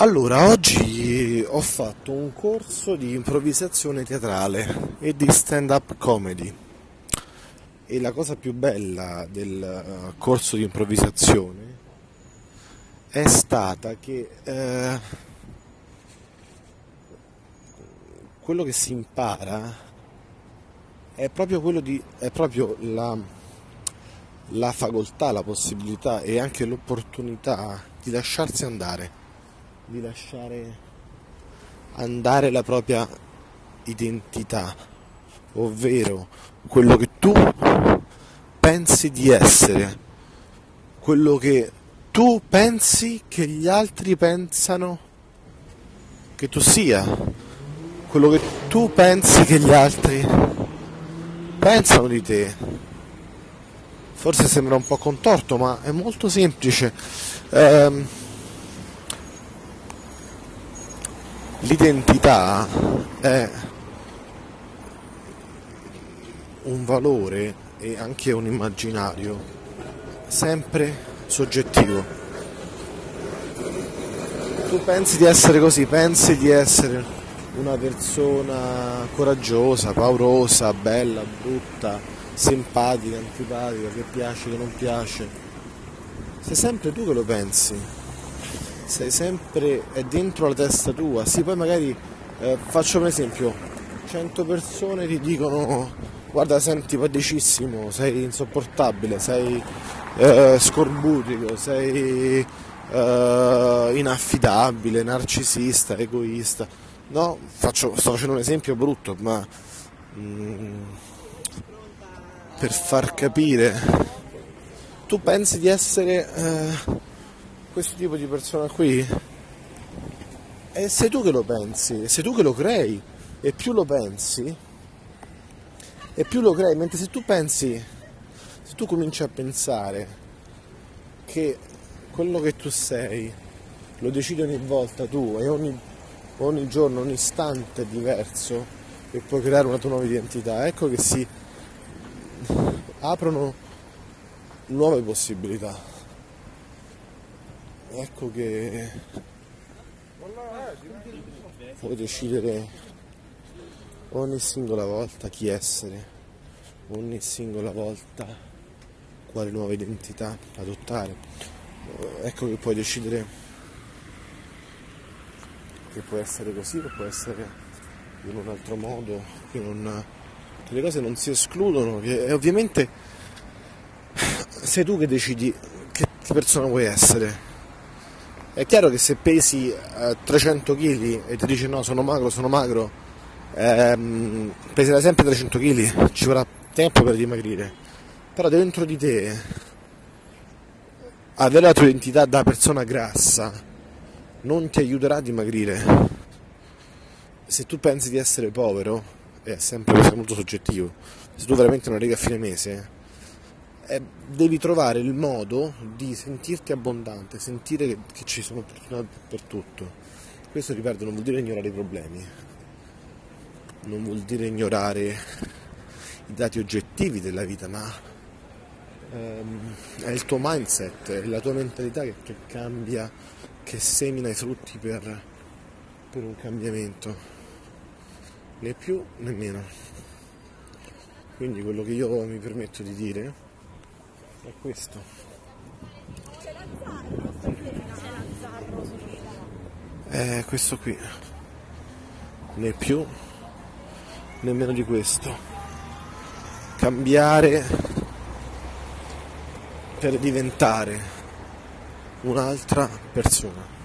Allora, oggi ho fatto un corso di improvvisazione teatrale e di stand-up comedy. E la cosa più bella del eh, corso di improvvisazione è stata che eh, quello che si impara è proprio di è proprio la, la facoltà, la possibilità e anche l'opportunità di lasciarsi andare di lasciare andare la propria identità, ovvero quello che tu pensi di essere, quello che tu pensi che gli altri pensano che tu sia, quello che tu pensi che gli altri pensano di te. Forse sembra un po' contorto, ma è molto semplice. Eh, L'identità è un valore e anche un immaginario sempre soggettivo. Tu pensi di essere così, pensi di essere una persona coraggiosa, paurosa, bella, brutta, simpatica, antipatica, che piace, che non piace. Sei sempre tu che lo pensi sei sempre dentro la testa tua. Sì, poi magari eh, faccio un esempio, 100 persone ti dicono guarda sei antipaticissimo, sei insopportabile, sei eh, scorbutico, sei eh, inaffidabile, narcisista, egoista. No, faccio, sto facendo un esempio brutto, ma mm, per far capire, tu pensi di essere eh, questo tipo di persona qui? E sei tu che lo pensi, sei tu che lo crei e più lo pensi e più lo crei, mentre se tu pensi, se tu cominci a pensare che quello che tu sei lo decidi ogni volta tu e ogni, ogni giorno, ogni istante è diverso e puoi creare una tua nuova identità, ecco che si aprono nuove possibilità ecco che puoi decidere ogni singola volta chi essere, ogni singola volta quale nuova identità adottare. Ecco che puoi decidere che può essere così o può essere in un altro modo, che, non, che le cose non si escludono, che ovviamente sei tu che decidi che, che persona vuoi essere è chiaro che se pesi eh, 300 kg e ti dici no, sono magro, sono magro, ehm, peserai sempre 300 kg, ci vorrà tempo per dimagrire. Però dentro di te avere la tua identità da persona grassa non ti aiuterà a dimagrire. Se tu pensi di essere povero, è sempre molto soggettivo, se tu veramente non arrivi a fine mese, eh, devi trovare il modo di sentirti abbondante, sentire che, che ci sono opportunità per tutto. Questo, ripeto, non vuol dire ignorare i problemi, non vuol dire ignorare i dati oggettivi della vita, ma ehm, è il tuo mindset, è la tua mentalità che, che cambia, che semina i frutti per, per un cambiamento, né più né meno. Quindi quello che io mi permetto di dire è questo. È questo qui. Né più né meno di questo. Cambiare per diventare un'altra persona